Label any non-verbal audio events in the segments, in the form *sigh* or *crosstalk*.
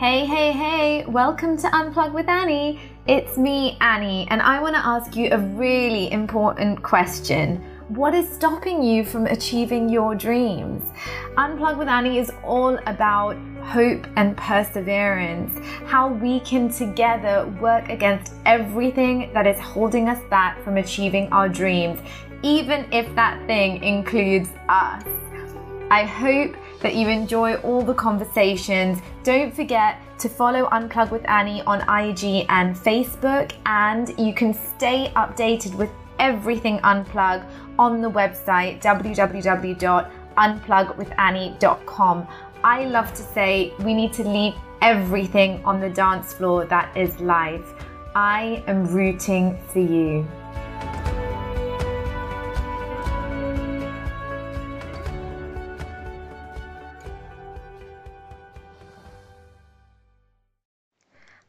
Hey, hey, hey, welcome to Unplug with Annie. It's me, Annie, and I want to ask you a really important question. What is stopping you from achieving your dreams? Unplug with Annie is all about hope and perseverance, how we can together work against everything that is holding us back from achieving our dreams, even if that thing includes us. I hope that you enjoy all the conversations. Don't forget to follow Unplug with Annie on IG and Facebook, and you can stay updated with everything Unplug on the website www.unplugwithannie.com. I love to say we need to leave everything on the dance floor that is life. I am rooting for you.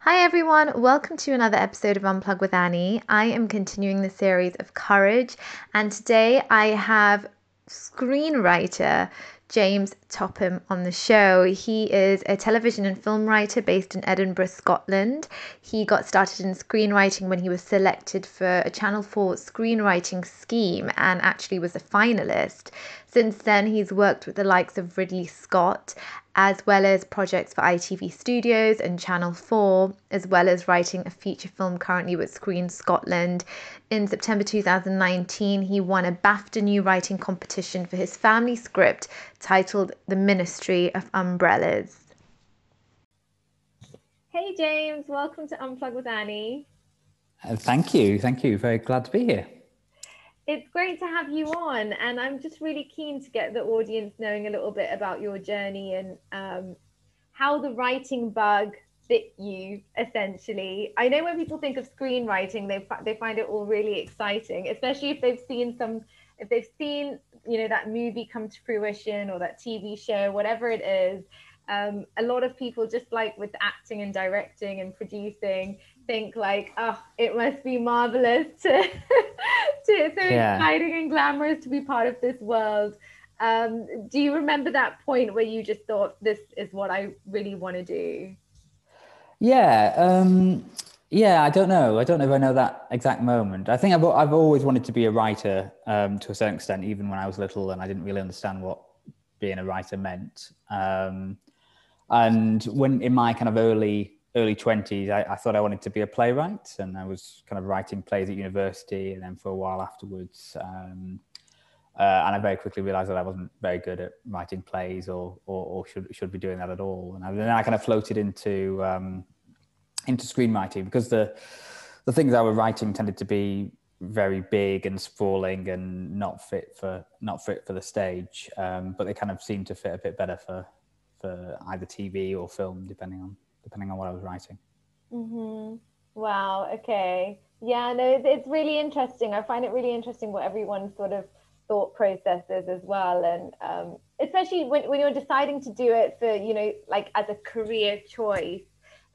Hi everyone, welcome to another episode of Unplug with Annie. I am continuing the series of courage, and today I have screenwriter James Topham on the show. He is a television and film writer based in Edinburgh, Scotland. He got started in screenwriting when he was selected for a Channel 4 screenwriting scheme and actually was a finalist. Since then, he's worked with the likes of Ridley Scott as well as projects for ITV Studios and Channel 4, as well as writing a feature film currently with Screen Scotland. In September 2019, he won a BAFTA New Writing competition for his family script titled The Ministry of Umbrellas. Hey, James, welcome to Unplug with Annie. Uh, thank you. Thank you. Very glad to be here it's great to have you on and i'm just really keen to get the audience knowing a little bit about your journey and um, how the writing bug bit you essentially. I know when people think of screenwriting they, they find it all really exciting especially if they've seen some if they've seen you know that movie come to fruition or that tv show whatever it is. Um, a lot of people just like with acting and directing and producing think like oh it must be marvelous *laughs* to, to so yeah. exciting and glamorous to be part of this world. Um, do you remember that point where you just thought this is what i really want to do yeah um, yeah i don't know. I don't know if i know that exact moment. I think i've, I've always wanted to be a writer um, to a certain extent even when i was little and i didn't really understand what being a writer meant. Um, and when in my kind of early early 20s I, I, thought i wanted to be a playwright and i was kind of writing plays at university and then for a while afterwards um, uh, and i very quickly realized that i wasn't very good at writing plays or or, or should should be doing that at all. And then i kind of floated into um, into screenwriting because the the things i was writing tended to be very big and sprawling and not fit for not fit for the stage um, but they kind of seemed to fit a bit better for for either TV or film, depending on depending on what I was writing. Mm-hmm. Wow. Okay. Yeah. No, it's really interesting. I find it really interesting what everyone's sort of thought processes as well, and um, especially when when you're deciding to do it for you know like as a career choice.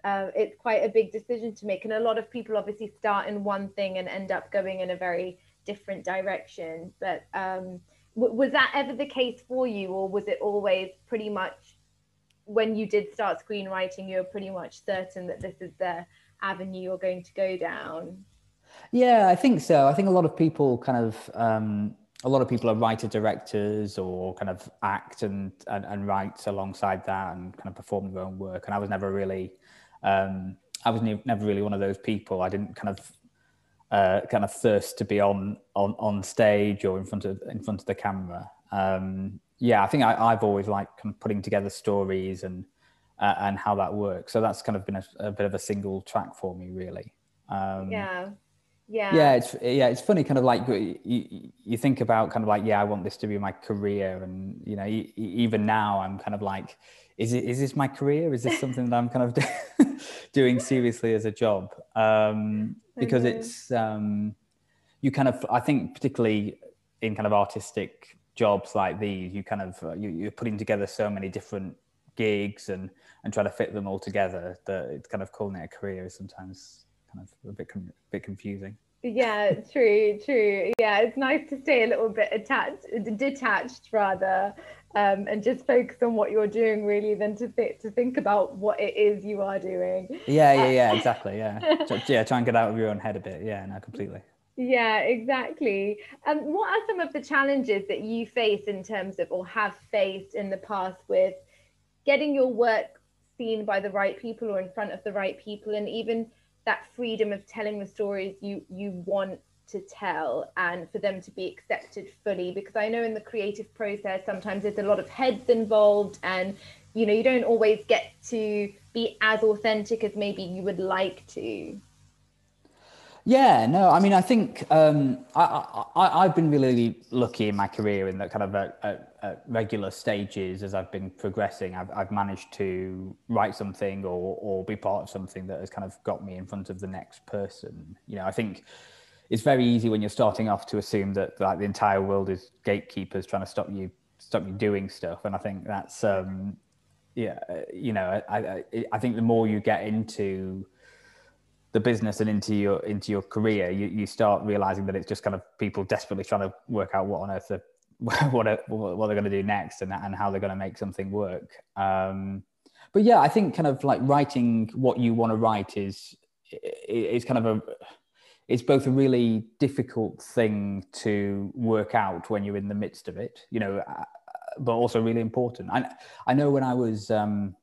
Uh, it's quite a big decision to make, and a lot of people obviously start in one thing and end up going in a very different direction. But um, w- was that ever the case for you, or was it always pretty much when you did start screenwriting, you were pretty much certain that this is the avenue you're going to go down. Yeah, I think so. I think a lot of people kind of um, a lot of people are writer directors or kind of act and, and and write alongside that and kind of perform their own work. And I was never really um, I was never really one of those people. I didn't kind of uh, kind of thirst to be on on on stage or in front of in front of the camera. Um, yeah, I think I, have always liked kind of putting together stories and uh, and how that works. So that's kind of been a, a bit of a single track for me, really. Um, yeah, yeah, yeah. It's yeah, it's funny, kind of like you, you think about kind of like yeah, I want this to be my career, and you know, even now I'm kind of like, is it is this my career? Is this something that I'm kind of *laughs* doing seriously as a job? Um, *laughs* because mm-hmm. it's um, you kind of I think particularly in kind of artistic jobs like these, you kind of uh, you, you're putting together so many different gigs and and try to fit them all together that it's kind of calling it a career is sometimes kind of a bit a bit confusing. Yeah, true, true. Yeah, it's nice to stay a little bit attached, detached rather. um, and just focus on what you're doing really than to th- to think about what it is you are doing. Yeah, yeah, yeah, *laughs* exactly. Yeah, yeah. Try and get out of your own head a bit. Yeah, no, completely. Yeah, exactly. Um, what are some of the challenges that you face in terms of, or have faced in the past with getting your work seen by the right people or in front of the right people, and even that freedom of telling the stories you you want to tell and for them to be accepted fully because i know in the creative process sometimes there's a lot of heads involved and you know you don't always get to be as authentic as maybe you would like to yeah, no, I mean, I think um, I, I, have been really lucky in my career in that kind of at, at, at regular stages as I've been progressing, I've, I've managed to write something or, or be part of something that has kind of got me in front of the next person. You know, I think it's very easy when you're starting off to assume that like the entire world is gatekeepers trying to stop you stop you doing stuff, and I think that's um, yeah, you know, I, I, I think the more you get into the business and into your into your career, you, you start realizing that it's just kind of people desperately trying to work out what on earth they're, *laughs* what are, what they're going to do next and and how they're going to make something work. Um, but yeah, I think kind of like writing what you want to write is is kind of a it's both a really difficult thing to work out when you're in the midst of it, you know, uh, but also really important. I I know when I was um,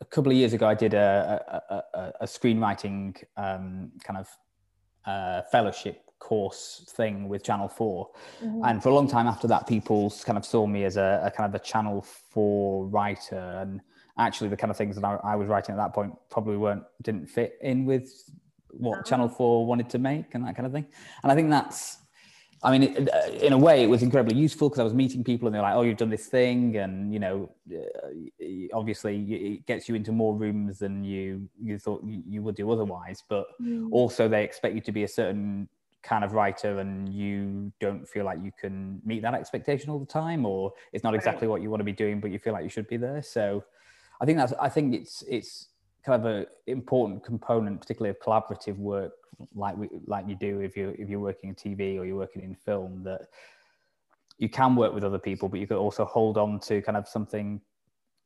a couple of years ago, I did a, a, a, a screenwriting um, kind of uh, fellowship course thing with Channel 4. Mm-hmm. And for a long time after that, people kind of saw me as a, a, kind of a Channel 4 writer. And actually, the kind of things that I, I, was writing at that point probably weren't, didn't fit in with what oh. Channel 4 wanted to make and that kind of thing. And I think that's, I mean, it, uh, in a way, it was incredibly useful because I was meeting people and they're like, "Oh, you've done this thing," and you know, uh, obviously, it gets you into more rooms than you you thought you would do otherwise. But mm. also, they expect you to be a certain kind of writer, and you don't feel like you can meet that expectation all the time, or it's not exactly what you want to be doing, but you feel like you should be there. So, I think that's I think it's it's kind of an important component, particularly of collaborative work like we, like you do if you if you're working in TV or you're working in film that you can work with other people, but you could also hold on to kind of something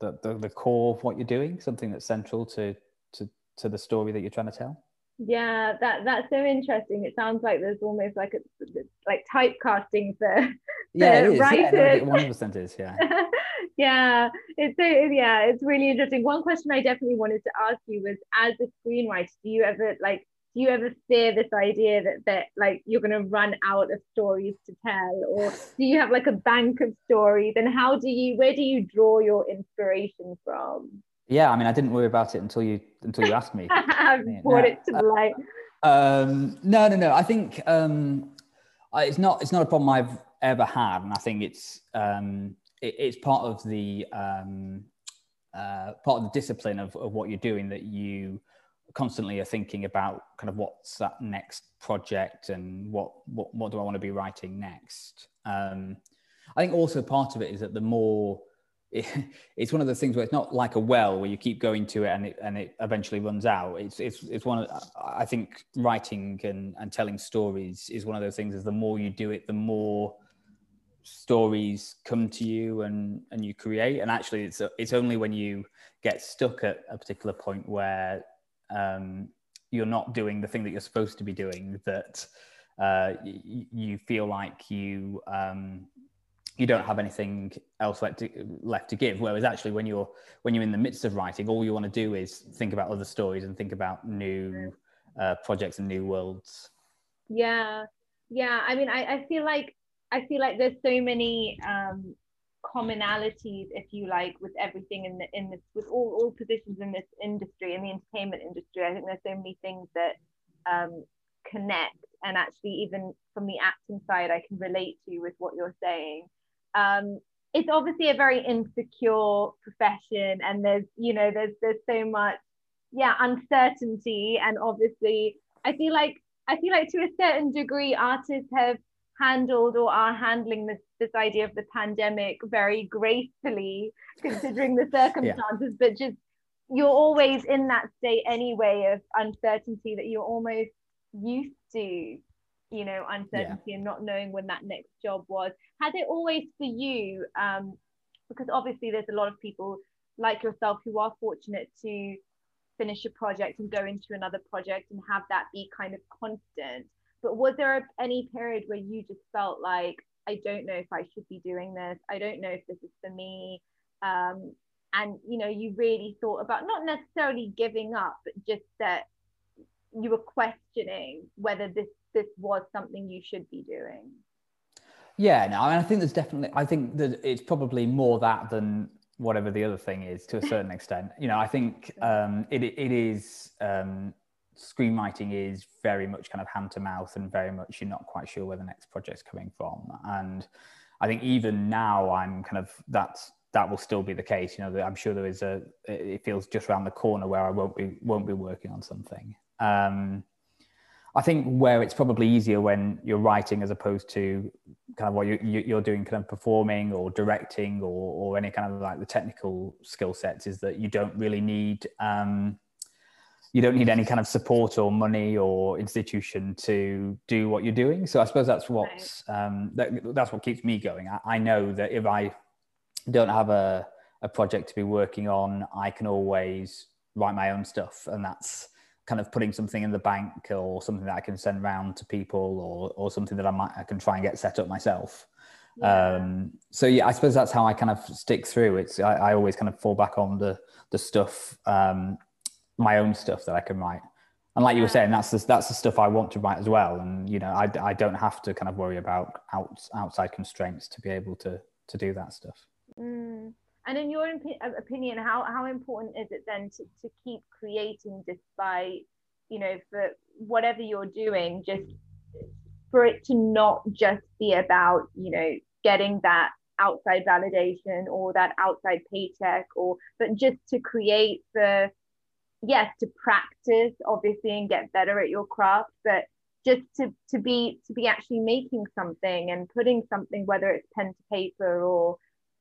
that the, the core of what you're doing, something that's central to to to the story that you're trying to tell. Yeah, that that's so interesting. It sounds like there's almost like a like typecasting for, yeah, it is. writers. One hundred percent is. Yeah. *laughs* yeah, it's so yeah, it's really interesting. One question I definitely wanted to ask you was, as a screenwriter, do you ever like do you ever fear this idea that that like you're going to run out of stories to tell? Or do you have like a bank of stories? And how do you where do you draw your inspiration from? Yeah i mean i didn't worry about it until you until you asked me. *laughs* I brought no, it to light. Um, no no no i think um, it's not it's not a problem i've ever had and i think it's um, it, it's part of the um, uh, part of the discipline of, of what you're doing that you constantly are thinking about kind of what's that next project and what what, what do I want to be writing next. Um, I think also part of it is that the more it, *laughs* it's one of those things where it's not like a well where you keep going to it and it and it eventually runs out. It's it's it's one of I think writing and and telling stories is one of those things. Is the more you do it, the more stories come to you and and you create. And actually, it's it's only when you get stuck at a particular point where um, you're not doing the thing that you're supposed to be doing, that uh, y- you feel like you um, you don't have anything else left to, left to give. Whereas actually, when you're when you're in the midst of writing, all you want to do is think about other stories and think about new uh, projects and new worlds. Yeah, yeah. I mean, I, I feel like I feel like there's so many um, commonalities, if you like, with everything in the in this with all, all positions in this industry, in the entertainment industry. I think there's so many things that um, connect, and actually, even from the acting side, I can relate to with what you're saying. Um, it's obviously a very insecure profession, and there's you know there's there's so much yeah uncertainty, and obviously, I feel like I feel like to a certain degree, artists have handled or are handling this this idea of the pandemic very gracefully considering the *laughs* circumstances yeah. but just you're always in that state anyway of uncertainty that you're almost used to you know uncertainty yeah. and not knowing when that next job was has it always for you um because obviously there's a lot of people like yourself who are fortunate to finish a project and go into another project and have that be kind of constant but was there any period where you just felt like i don't know if i should be doing this. I don't know if this is for me. Um, and you know you really thought about not necessarily giving up but just that you were questioning whether this this was something you should be doing. Yeah no I, mean, I think there's definitely i think that it's probably more that than whatever the other thing is to a certain *laughs* extent. You know i think um, it, it is um, screenwriting is very much kind of hand to mouth and very much you're not quite sure where the next project's coming from and i think even now i'm kind of that's that will still be the case. You know, I'm sure there is a. It feels just around the corner where I won't be won't be working on something. Um, I think where it's probably easier when you're writing as opposed to kind of what you're you're doing, kind of performing or directing or, or any kind of like the technical skill sets, is that you don't really need. Um, you don't need any kind of support or money or institution to do what you're doing. So I suppose that's what's um, that, that's what keeps me going. I, I know that if I don't have a, a project to be working on, I can always write my own stuff. And that's kind of putting something in the bank or something that I can send around to people or, or something that I might, I can try and get set up myself. Yeah. Um, so yeah, I suppose that's how I kind of stick through. It's, I, I always kind of fall back on the, the stuff, um, my own stuff that I can write. And like you were saying, that's the, that's the stuff I want to write as well. And, you know, I, I don't have to kind of worry about out, outside constraints to be able to, to do that stuff. Mm. And in your opinion, how, how important is it then to, to keep creating despite, you know, for whatever you're doing, just for it to not just be about, you know, getting that outside validation or that outside paycheck or but just to create the yes to practice obviously and get better at your craft but just to to be to be actually making something and putting something whether it's pen to paper or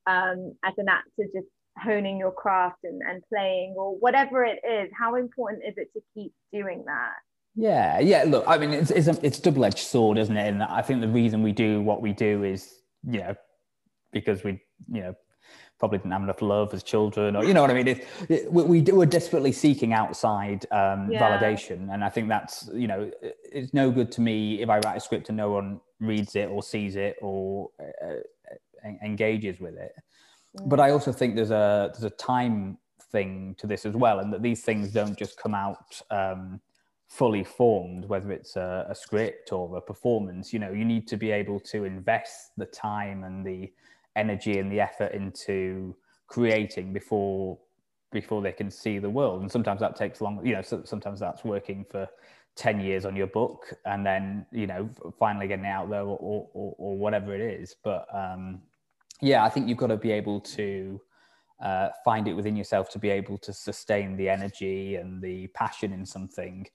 um, as an actor just honing your craft and, and playing or whatever it is how important is it to keep doing that? Yeah yeah look i mean it's it's a, it's double-edged sword isn't it? And i think the reason we do what we do is you know because we you know probably didn't have enough love as children or you know what i mean it, it, we, we do, we're desperately seeking outside um, yeah. validation and i think that's you know it's no good to me if i write a script and no one reads it or sees it or uh, engages with it. Mm. But I also think there's a there's a time thing to this as well, and that these things don't just come out um, fully formed, whether it's a, a, script or a performance. You know, you need to be able to invest the time and the energy and the effort into creating before before they can see the world. And sometimes that takes long. You know, so, sometimes that's working for 10 years on your book and then you know finally getting out there or, or, or whatever it is but um, yeah, I think you've got to be able to uh, find it within yourself to be able to sustain the energy and the passion in something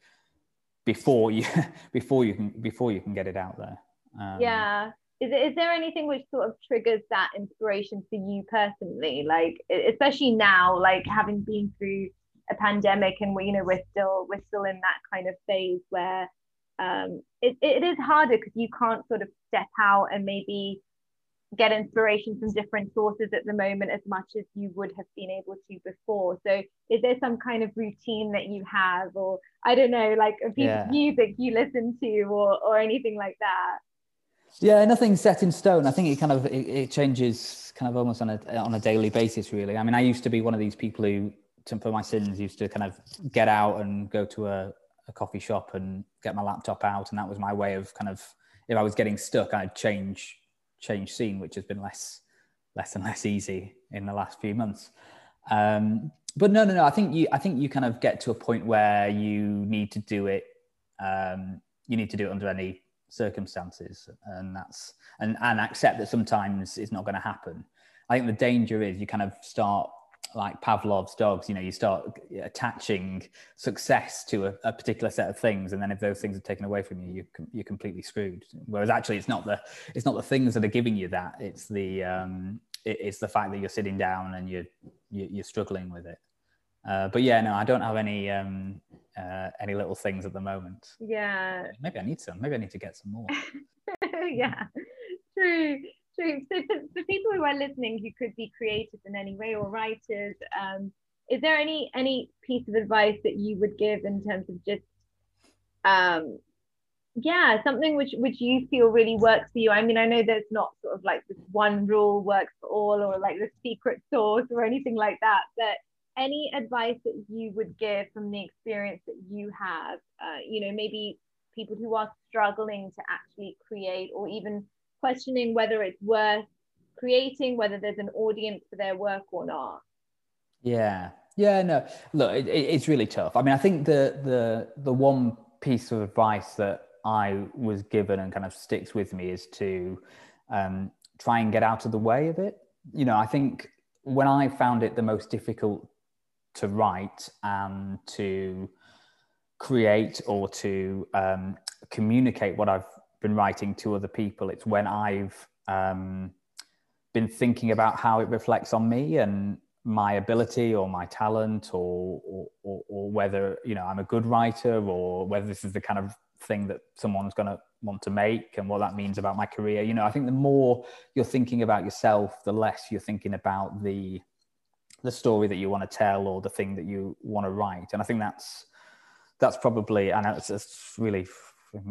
before you *laughs* before you can before you can get it out there. Um, yeah. Is, is there anything which sort of triggers that inspiration for you personally? Like, especially now, like having been through a pandemic and we, you know, we're still we're still in that kind of phase where um, it, it is harder because you can't sort of step out and maybe get inspiration from different sources at the moment as much as you would have been able to before. So is there some kind of routine that you have or I don't know, like a piece yeah. of music you listen to or or anything like that? Yeah, nothing set in stone. I think it kind of it, it changes kind of almost on a on a daily basis really. I mean, I used to be one of these people who for my sins used to kind of get out and go to a, a coffee shop and get my laptop out and that was my way of kind of if I was getting stuck, I'd change change scene, which has been less less and less easy in the last few months. Um, but no, no, no. I think you I think you kind of get to a point where you need to do it. Um, you need to do it under any circumstances, and that's and and accept that sometimes it's not going to happen. I think the danger is you kind of start like Pavlov's dogs, you know, you start attaching success to a, a, particular set of things, and then if those things are taken away from you, you you're completely screwed. Whereas actually, it's not the it's not the things that are giving you that; it's the um, it, it's the fact that you're sitting down and you're you're struggling with it. Uh, but yeah, no, I don't have any um, uh, any little things at the moment. Yeah. Maybe I need some. Maybe I need to get some more. *laughs* yeah, true, true. So for, for people who are listening who could be creative in any way or writers, um, is there any any piece of advice that you would give in terms of just um yeah something which which you feel really works for you i mean i know there's not sort of like this one rule works for all or like the secret sauce or anything like that but any advice that you would give from the experience that you have uh, you know maybe people who are struggling to actually create or even questioning whether it's worth creating whether there's an audience for their work or not? Yeah. Yeah no. Look it, it's really tough. I mean i think the the the one piece of advice that I was given and kind of sticks with me is to um, try and get out of the way of it. You know, I think when I found it the most difficult to write and to create or to um, communicate what I've been writing to other people, it's when I've um, been thinking about how it reflects on me and my ability or my talent or, or, or, or whether you know I'm a good writer or whether this is the kind of thing that someone's going to want to make and what that means about my career. You know i think the more you're thinking about yourself the less you're thinking about the the story that you want to tell or the thing that you want to write. And i think that's that's probably and it's, it's really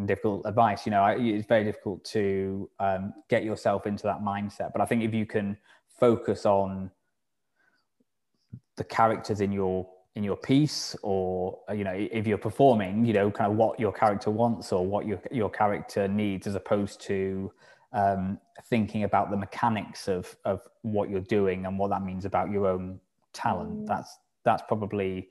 difficult advice you know it's very difficult to um, get yourself into that mindset. But i think if you can focus on the characters in your in your piece or you know if you're performing you know kind of what your character wants or what your your character needs as opposed to um, thinking about the mechanics of of what you're doing and what that means about your own talent. Mm. that's that's probably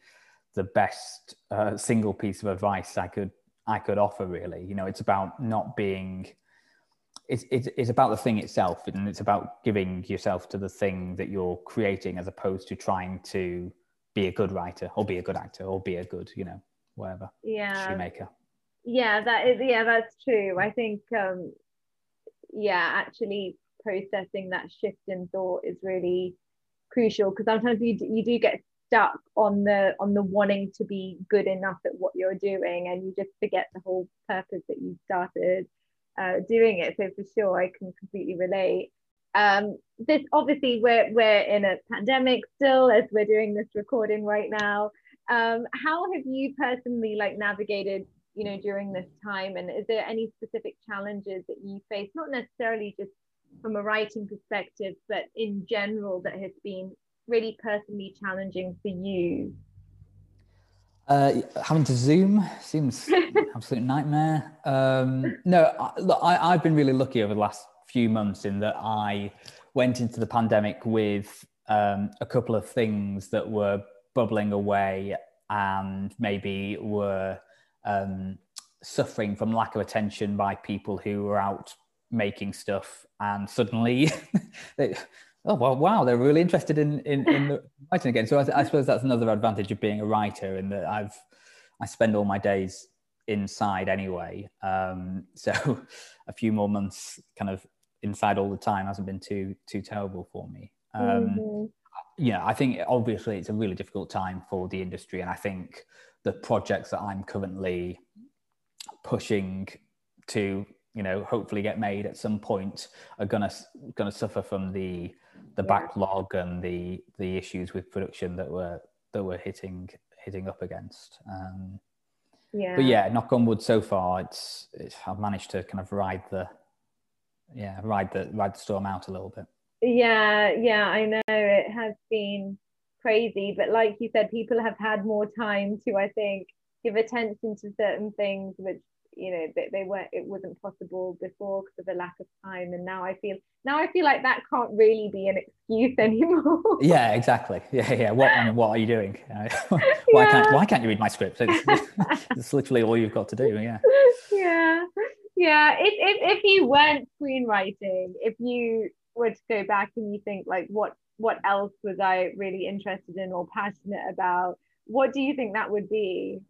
the best uh, single piece of advice i could i could offer really. You know it's about not being it's, it's, it's about the thing itself and it's about giving yourself to the thing that you're creating as opposed to trying to be a good writer or be a good actor or be a good you know whatever yeah. shoemaker. Yeah that is yeah that's true. I think um yeah actually processing that shift in thought is really crucial because sometimes you, you do get stuck on the on the wanting to be good enough at what you're doing and you just forget the whole purpose that you started uh, doing it so for sure i can completely relate um, this obviously we're we're in a pandemic still as we're doing this recording right now. Um, how have you personally like navigated you know during this time? And is there any specific challenges that you face not necessarily just from a writing perspective but in general that has been really personally challenging for you? Uh, having to zoom seems *laughs* absolute nightmare. Um, no I, look, I, i've been really lucky over the last few months in that I went into the pandemic with um, a couple of things that were bubbling away and maybe were um, suffering from lack of attention by people who were out making stuff and suddenly *laughs* they, oh well wow they're really interested in in, in the *laughs* writing again so I, I, suppose that's another advantage of being a writer in that i've i spend all my days inside anyway um, *laughs* so a few more months kind of inside all the time hasn't been too too terrible for me. Um, mm-hmm. Yeah, I think obviously it's a really difficult time for the industry, and I think the projects that I'm currently pushing to you know hopefully get made at some point are gonna gonna suffer from the the backlog and the the issues with production that were that we're hitting hitting up against. Um, yeah. But yeah, knock on wood. So far, it's, it's I've managed to kind of ride the yeah ride the ride the storm out a little bit yeah yeah i know it has been crazy but like you said people have had more time to i think give attention to certain things which you know they, they weren't it wasn't possible before because of the lack of time. And now i feel now i feel like that can't really be an excuse *laughs* anymore. Yeah exactly. Yeah yeah. What I mean, what are you doing? *laughs* Why yeah. can't why can't you read my script? It's, *laughs* it's literally all you've got to do yeah. Yeah. Yeah. If, if if you weren't screenwriting if you were to go back and you think like what what else was i really interested in or passionate about what do you think that would be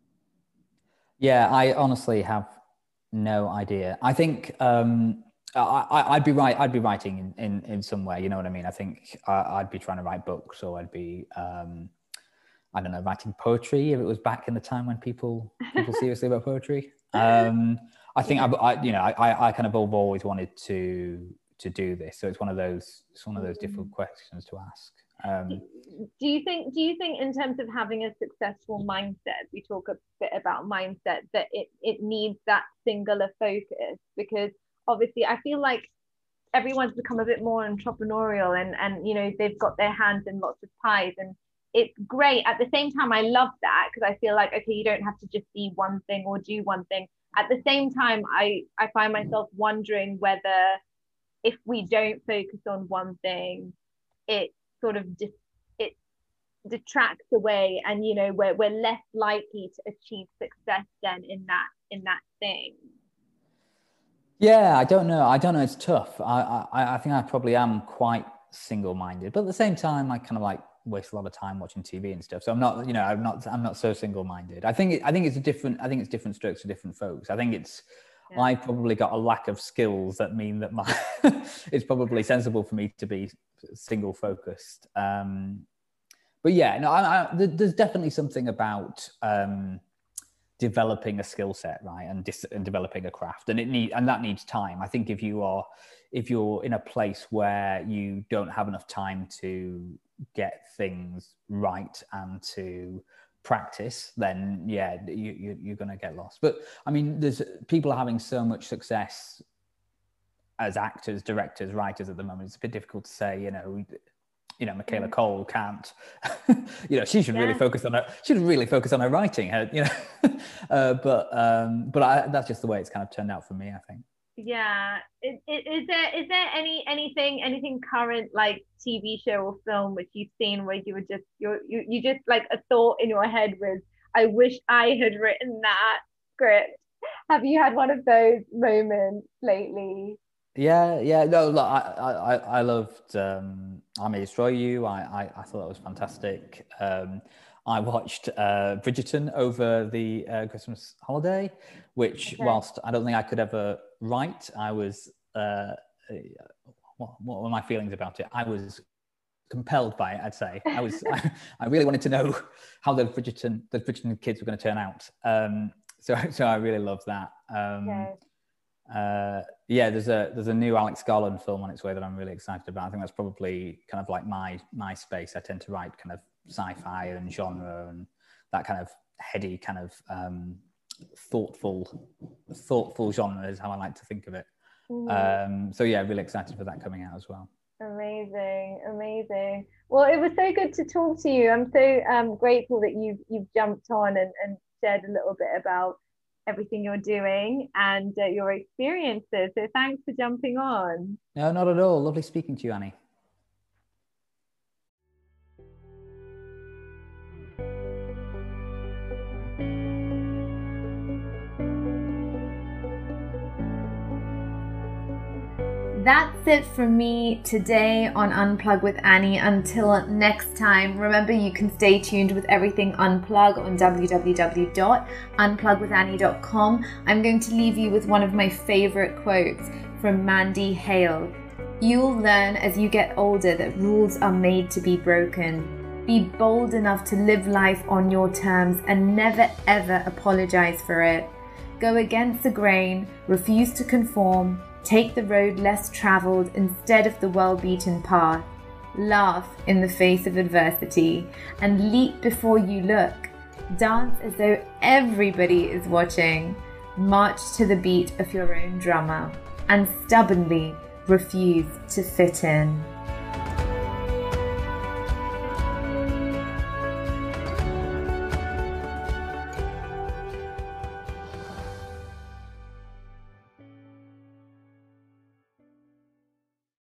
yeah i honestly have no idea i think um I, would be right. I'd be writing in, in, in some way. You know what I mean? I think I, would be trying to write books, or I'd be, um, I don't know, writing poetry if it was back in the time when people people *laughs* seriously about poetry. Um, I think I, I, you know, I, I kind of have always wanted to to do this, so it's one of those it's one of those difficult mm. questions to ask. Um, do you think do you think in terms of having a successful mindset, we talk a bit about mindset that it it needs that singular focus because obviously I feel like everyone's become a bit more entrepreneurial and and you know they've got their hands in lots of pies and it's great at the same time i love that because i feel like okay you don't have to just be one thing or do one thing at the same time i i find myself wondering whether if we don't focus on one thing it sort of it detracts away and you know we're, we're less likely to achieve success then in that in that thing yeah i don't know i don't know it's tough i i, I think i probably am quite single-minded but at the same time i kind of like waste a lot of time watching TV and stuff. So I'm not, you know, I'm not, I'm not so single-minded. I think, I think it's a different, I think it's different strokes for different folks. I think it's, yeah. I probably got a lack of skills that mean that my, *laughs* it's probably sensible for me to be single focused. Um, but yeah, no, I, I, there's definitely something about um, developing a skill set, right, and, dis- and developing a craft, and it need and that needs time. I think if you are if you're in a place where you don't have enough time to get things right and to practice, then yeah, you, you, you're going to get lost. But I mean, there's people are having so much success as actors, directors, writers at the moment. It's a bit difficult to say, you know, you know, Michaela mm. Coel can't, *laughs* you know, she should yeah. really focus on her, she should really focus on her writing, her, you know, *laughs* uh, but, um, but I, that's just the way it's kind of turned out for me, I think yeah is, is there is there any anything anything current like tv show or film which you've seen where you were just you you you just like a thought in your head was i wish i had written that script. Have you had one of those moments lately? Yeah yeah no look, i i i loved um i may destroy you. I i, I thought that was fantastic. Um I watched uh, Bridgerton over the uh, Christmas holiday, which, okay. whilst I don't think I could ever write, I was. Uh, what, what were my feelings about it? I was compelled by it. I'd say I was. I, *laughs* I, really wanted to know how the Bridgerton the Bridgerton kids were going to turn out. Um, so, *laughs* so I really love that. Um. Uh, yeah, there's a there's a new Alex Garland film on its way that I'm really excited about. I think that's probably kind of like my my space. I tend to write kind of sci-fi and genre and that kind of heady kind of um, thoughtful thoughtful genre is how I like to think of it. Mm-hmm. Um, so yeah, really excited for that coming out as well. Amazing, amazing. Well, it was so good to talk to you. I'm so um, grateful that you've you've jumped on and, and shared a little bit about everything you're doing and uh, your experiences. So thanks for jumping on. No, not at all. Lovely speaking to you, Annie. That's it for me today on Unplug with Annie. Until next time, remember you can stay tuned with everything Unplug on www.unplugwithannie.com. I'm going to leave you with one of my favorite quotes from Mandy Hale. You'll learn as you get older that rules are made to be broken. Be bold enough to live life on your terms and never ever apologize for it. Go against the grain, refuse to conform, Take the road less traveled instead of the well beaten path. Laugh in the face of adversity and leap before you look. Dance as though everybody is watching. March to the beat of your own drummer and stubbornly refuse to fit in.